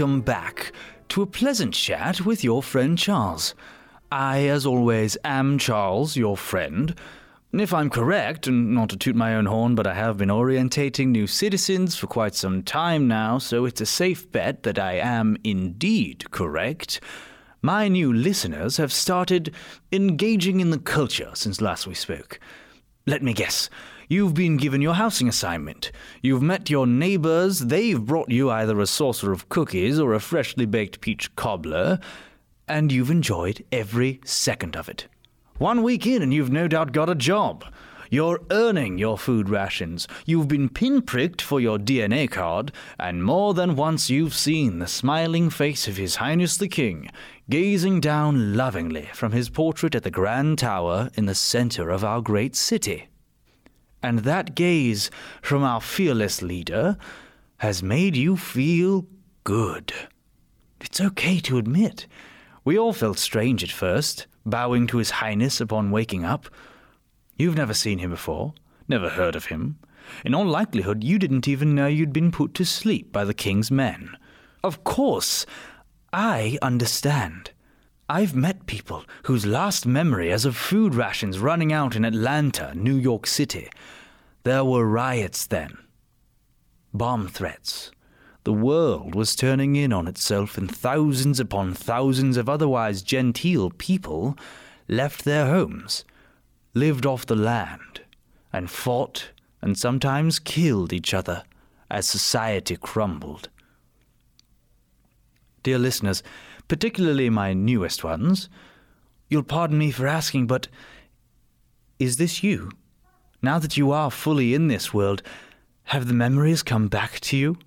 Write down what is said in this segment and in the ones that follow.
Welcome back to a pleasant chat with your friend Charles. I, as always, am Charles, your friend. If I'm correct, and not to toot my own horn, but I have been orientating new citizens for quite some time now, so it's a safe bet that I am indeed correct. My new listeners have started engaging in the culture since last we spoke. Let me guess. You've been given your housing assignment. You've met your neighbors. They've brought you either a saucer of cookies or a freshly baked peach cobbler, and you've enjoyed every second of it. One week in, and you've no doubt got a job. You're earning your food rations. You've been pinpricked for your DNA card, and more than once you've seen the smiling face of His Highness the King gazing down lovingly from his portrait at the Grand Tower in the center of our great city. And that gaze from our fearless leader has made you feel good. It's okay to admit. We all felt strange at first, bowing to His Highness upon waking up. You've never seen him before, never heard of him. In all likelihood, you didn't even know you'd been put to sleep by the king's men. Of course, I understand. I've met people whose last memory is of food rations running out in Atlanta, New York City. There were riots then, bomb threats. The world was turning in on itself, and thousands upon thousands of otherwise genteel people left their homes, lived off the land, and fought and sometimes killed each other as society crumbled. Dear listeners, particularly my newest ones, you'll pardon me for asking, but is this you? Now that you are fully in this world, have the memories come back to you?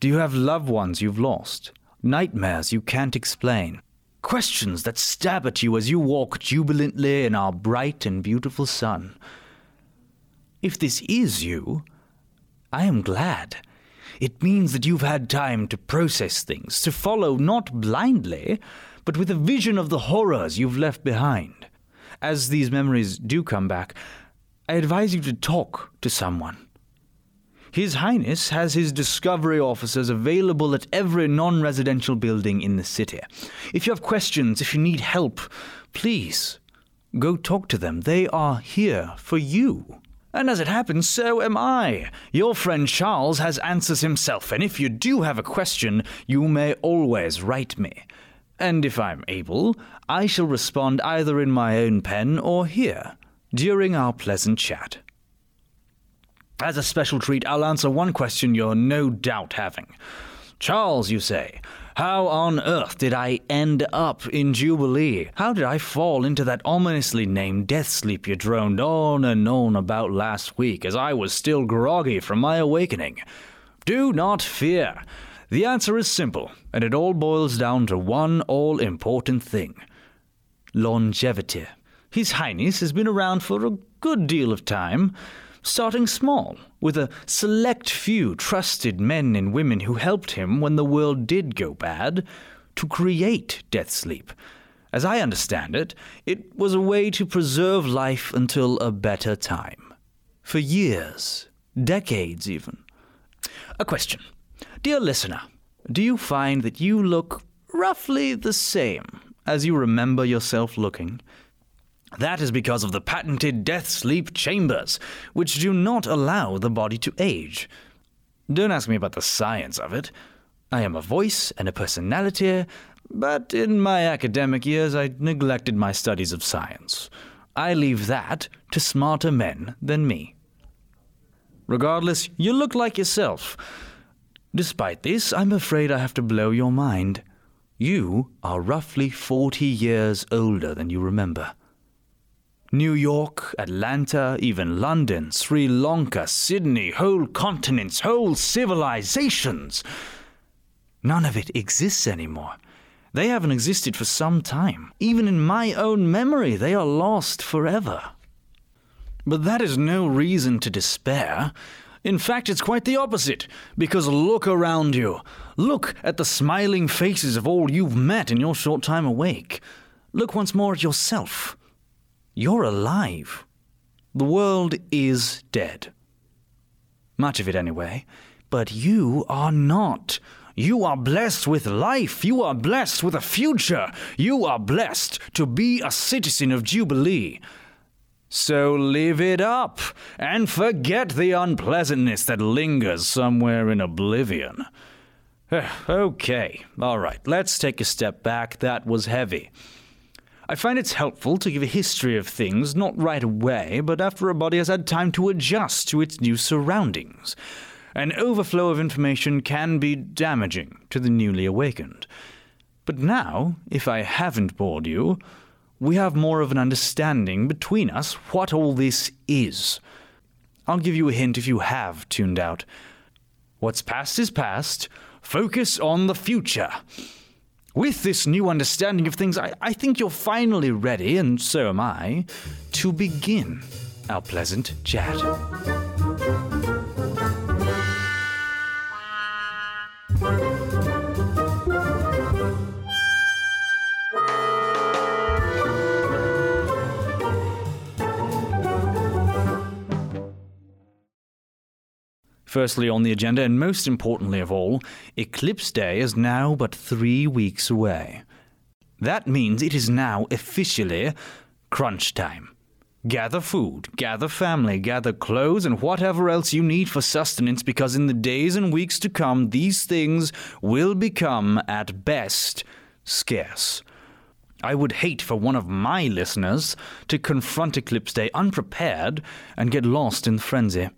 Do you have loved ones you've lost? Nightmares you can't explain? Questions that stab at you as you walk jubilantly in our bright and beautiful sun? If this is you, I am glad. It means that you've had time to process things, to follow not blindly, but with a vision of the horrors you've left behind. As these memories do come back, I advise you to talk to someone. His Highness has his discovery officers available at every non residential building in the city. If you have questions, if you need help, please go talk to them. They are here for you. And as it happens, so am I. Your friend Charles has answers himself, and if you do have a question, you may always write me. And if I'm able, I shall respond either in my own pen or here, during our pleasant chat. As a special treat, I'll answer one question you're no doubt having. Charles, you say, how on earth did I end up in Jubilee? How did I fall into that ominously named death sleep you droned on and on about last week as I was still groggy from my awakening? Do not fear. The answer is simple, and it all boils down to one all important thing longevity. His Highness has been around for a good deal of time starting small, with a select few trusted men and women who helped him when the world did go bad, to create Death Sleep. As I understand it, it was a way to preserve life until a better time. For years, decades even. A question. Dear listener, do you find that you look roughly the same as you remember yourself looking? That is because of the patented death sleep chambers, which do not allow the body to age. Don't ask me about the science of it. I am a voice and a personality, but in my academic years I neglected my studies of science. I leave that to smarter men than me. Regardless, you look like yourself. Despite this, I'm afraid I have to blow your mind. You are roughly 40 years older than you remember. New York, Atlanta, even London, Sri Lanka, Sydney, whole continents, whole civilizations. None of it exists anymore. They haven't existed for some time. Even in my own memory, they are lost forever. But that is no reason to despair. In fact, it's quite the opposite, because look around you. Look at the smiling faces of all you've met in your short time awake. Look once more at yourself. You're alive. The world is dead. Much of it, anyway. But you are not. You are blessed with life. You are blessed with a future. You are blessed to be a citizen of Jubilee. So live it up and forget the unpleasantness that lingers somewhere in oblivion. okay, all right, let's take a step back. That was heavy. I find it's helpful to give a history of things, not right away, but after a body has had time to adjust to its new surroundings. An overflow of information can be damaging to the newly awakened. But now, if I haven't bored you, we have more of an understanding between us what all this is. I'll give you a hint if you have tuned out. What's past is past. Focus on the future. With this new understanding of things, I, I think you're finally ready, and so am I, to begin our pleasant chat. Firstly, on the agenda, and most importantly of all, Eclipse Day is now but three weeks away. That means it is now officially crunch time. Gather food, gather family, gather clothes, and whatever else you need for sustenance, because in the days and weeks to come, these things will become, at best, scarce. I would hate for one of my listeners to confront Eclipse Day unprepared and get lost in frenzy.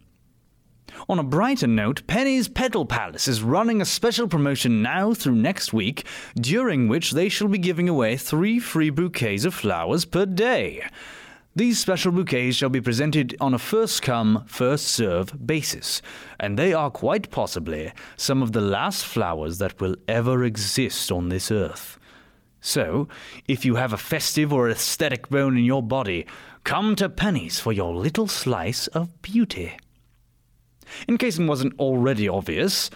On a brighter note, Penny's Petal Palace is running a special promotion now through next week, during which they shall be giving away three free bouquets of flowers per day. These special bouquets shall be presented on a first come, first serve basis, and they are quite possibly some of the last flowers that will ever exist on this earth. So, if you have a festive or aesthetic bone in your body, come to Penny's for your little slice of beauty. In case it wasn't already obvious,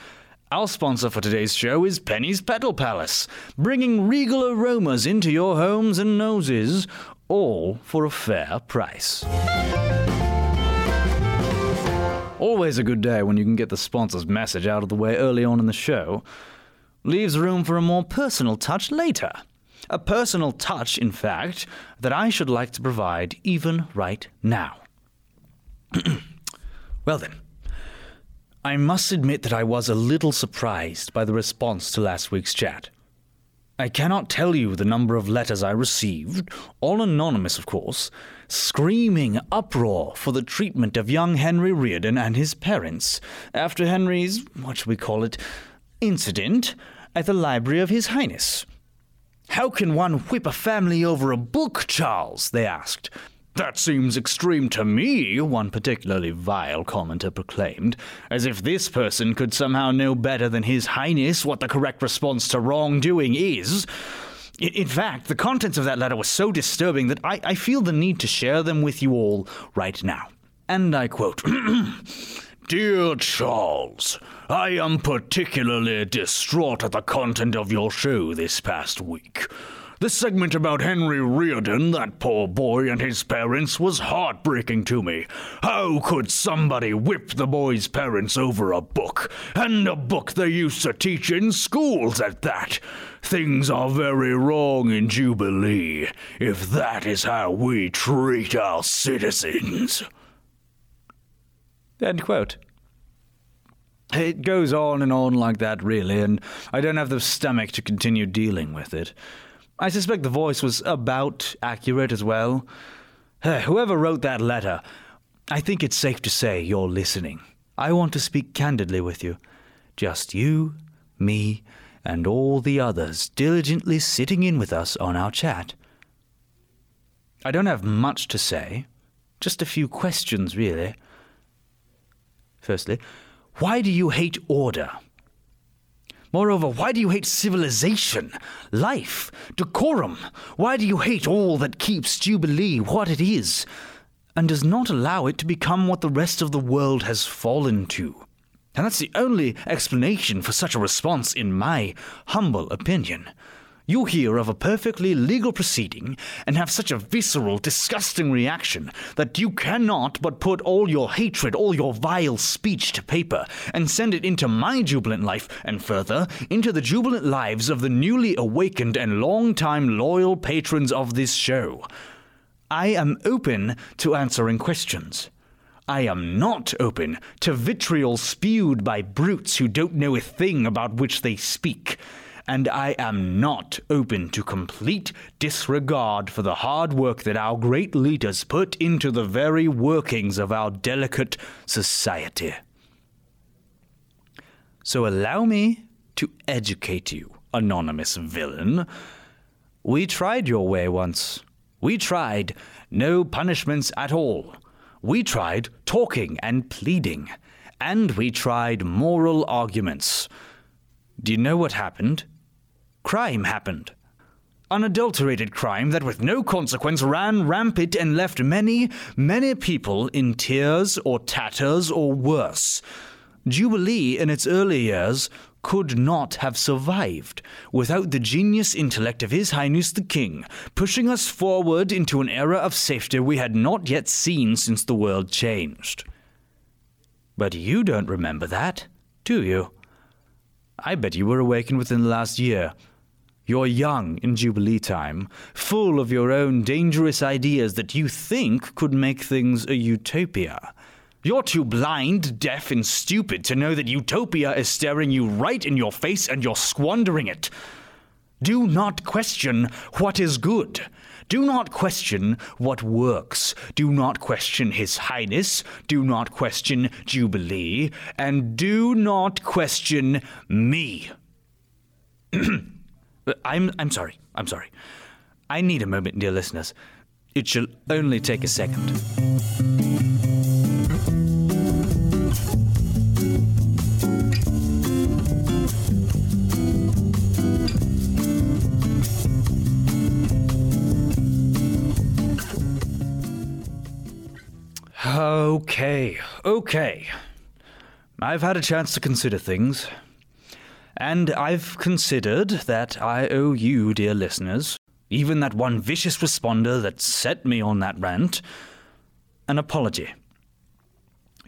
our sponsor for today's show is Penny's Petal Palace, bringing regal aromas into your homes and noses, all for a fair price. Always a good day when you can get the sponsor's message out of the way early on in the show. Leaves room for a more personal touch later. A personal touch, in fact, that I should like to provide even right now. well then, I must admit that I was a little surprised by the response to last week's chat. I cannot tell you the number of letters I received, all anonymous, of course, screaming uproar for the treatment of young Henry Reardon and his parents after Henry's, what shall we call it, incident at the library of His Highness. How can one whip a family over a book, Charles? they asked. That seems extreme to me, one particularly vile commenter proclaimed, as if this person could somehow know better than His Highness what the correct response to wrongdoing is. In fact, the contents of that letter were so disturbing that I, I feel the need to share them with you all right now. And I quote Dear Charles, I am particularly distraught at the content of your show this past week. The segment about Henry Reardon, that poor boy and his parents, was heartbreaking to me. How could somebody whip the boy's parents over a book? And a book they used to teach in schools at that. Things are very wrong in Jubilee, if that is how we treat our citizens. End quote. It goes on and on like that, really, and I don't have the stomach to continue dealing with it. I suspect the voice was about accurate as well. Whoever wrote that letter, I think it's safe to say you're listening. I want to speak candidly with you. Just you, me, and all the others diligently sitting in with us on our chat. I don't have much to say, just a few questions, really. Firstly, why do you hate order? Moreover, why do you hate civilization, life, decorum? Why do you hate all that keeps Jubilee what it is, and does not allow it to become what the rest of the world has fallen to? And that's the only explanation for such a response, in my humble opinion. You hear of a perfectly legal proceeding and have such a visceral, disgusting reaction that you cannot but put all your hatred, all your vile speech to paper and send it into my jubilant life and further into the jubilant lives of the newly awakened and long-time loyal patrons of this show. I am open to answering questions. I am not open to vitriol spewed by brutes who don't know a thing about which they speak and I am not open to complete disregard for the hard work that our great leaders put into the very workings of our delicate society. So allow me to educate you, anonymous villain. We tried your way once. We tried no punishments at all. We tried talking and pleading. And we tried moral arguments. Do you know what happened? Crime happened. Unadulterated crime that with no consequence ran rampant and left many, many people in tears or tatters or worse. Jubilee in its early years could not have survived without the genius intellect of His Highness the King, pushing us forward into an era of safety we had not yet seen since the world changed. But you don't remember that, do you? I bet you were awakened within the last year, you're young in Jubilee time, full of your own dangerous ideas that you think could make things a utopia. You're too blind, deaf, and stupid to know that utopia is staring you right in your face and you're squandering it. Do not question what is good. Do not question what works. Do not question His Highness. Do not question Jubilee. And do not question me. I'm, I'm sorry. I'm sorry. I need a moment, dear listeners. It shall only take a second. Okay, okay. I've had a chance to consider things. And I've considered that I owe you, dear listeners, even that one vicious responder that set me on that rant, an apology.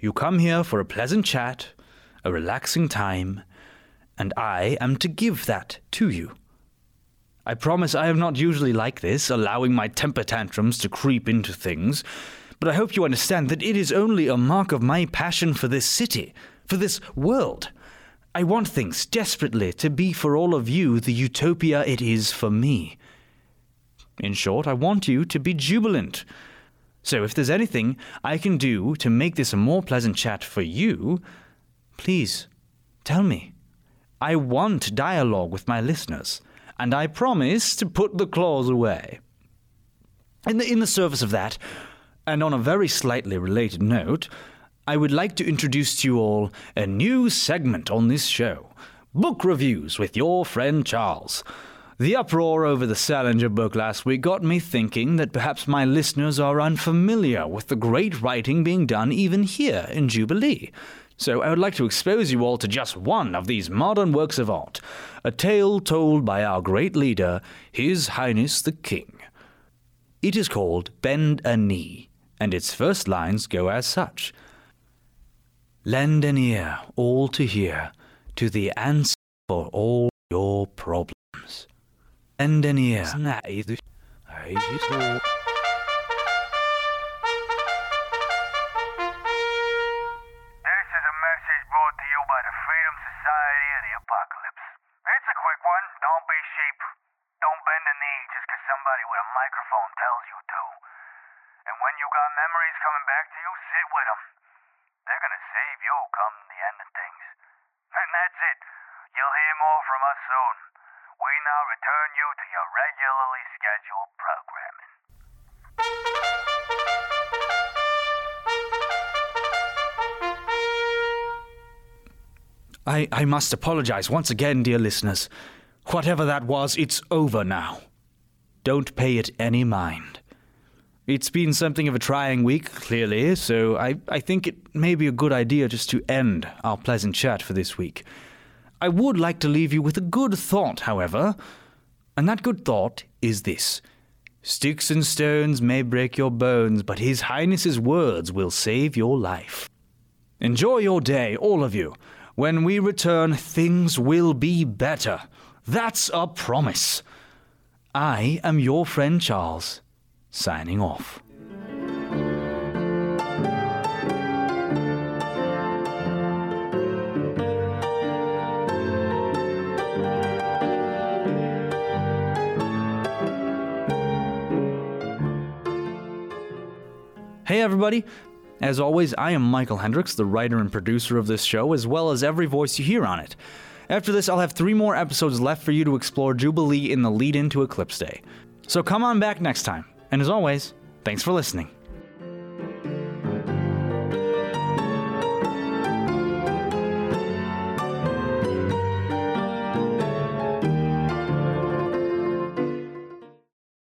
You come here for a pleasant chat, a relaxing time, and I am to give that to you. I promise I am not usually like this, allowing my temper tantrums to creep into things, but I hope you understand that it is only a mark of my passion for this city, for this world. I want things desperately to be for all of you the utopia it is for me. In short, I want you to be jubilant. So if there's anything I can do to make this a more pleasant chat for you, please tell me. I want dialogue with my listeners, and I promise to put the claws away. In the, in the service of that, and on a very slightly related note, I would like to introduce to you all a new segment on this show Book Reviews with your friend Charles. The uproar over the Salinger book last week got me thinking that perhaps my listeners are unfamiliar with the great writing being done even here in Jubilee. So I would like to expose you all to just one of these modern works of art, a tale told by our great leader, His Highness the King. It is called Bend a Knee, and its first lines go as such. Lend an ear, all to hear, to the answer for all your problems. Lend an ear. Soon. We now return you to your regularly scheduled programming. I, I must apologize once again, dear listeners. Whatever that was, it's over now. Don't pay it any mind. It's been something of a trying week, clearly, so I, I think it may be a good idea just to end our pleasant chat for this week. I would like to leave you with a good thought, however. And that good thought is this Sticks and stones may break your bones, but His Highness's words will save your life. Enjoy your day, all of you. When we return, things will be better. That's a promise. I am your friend Charles, signing off. Hey, everybody. As always, I am Michael Hendricks, the writer and producer of this show, as well as every voice you hear on it. After this, I'll have three more episodes left for you to explore Jubilee in the lead in to Eclipse Day. So come on back next time. And as always, thanks for listening.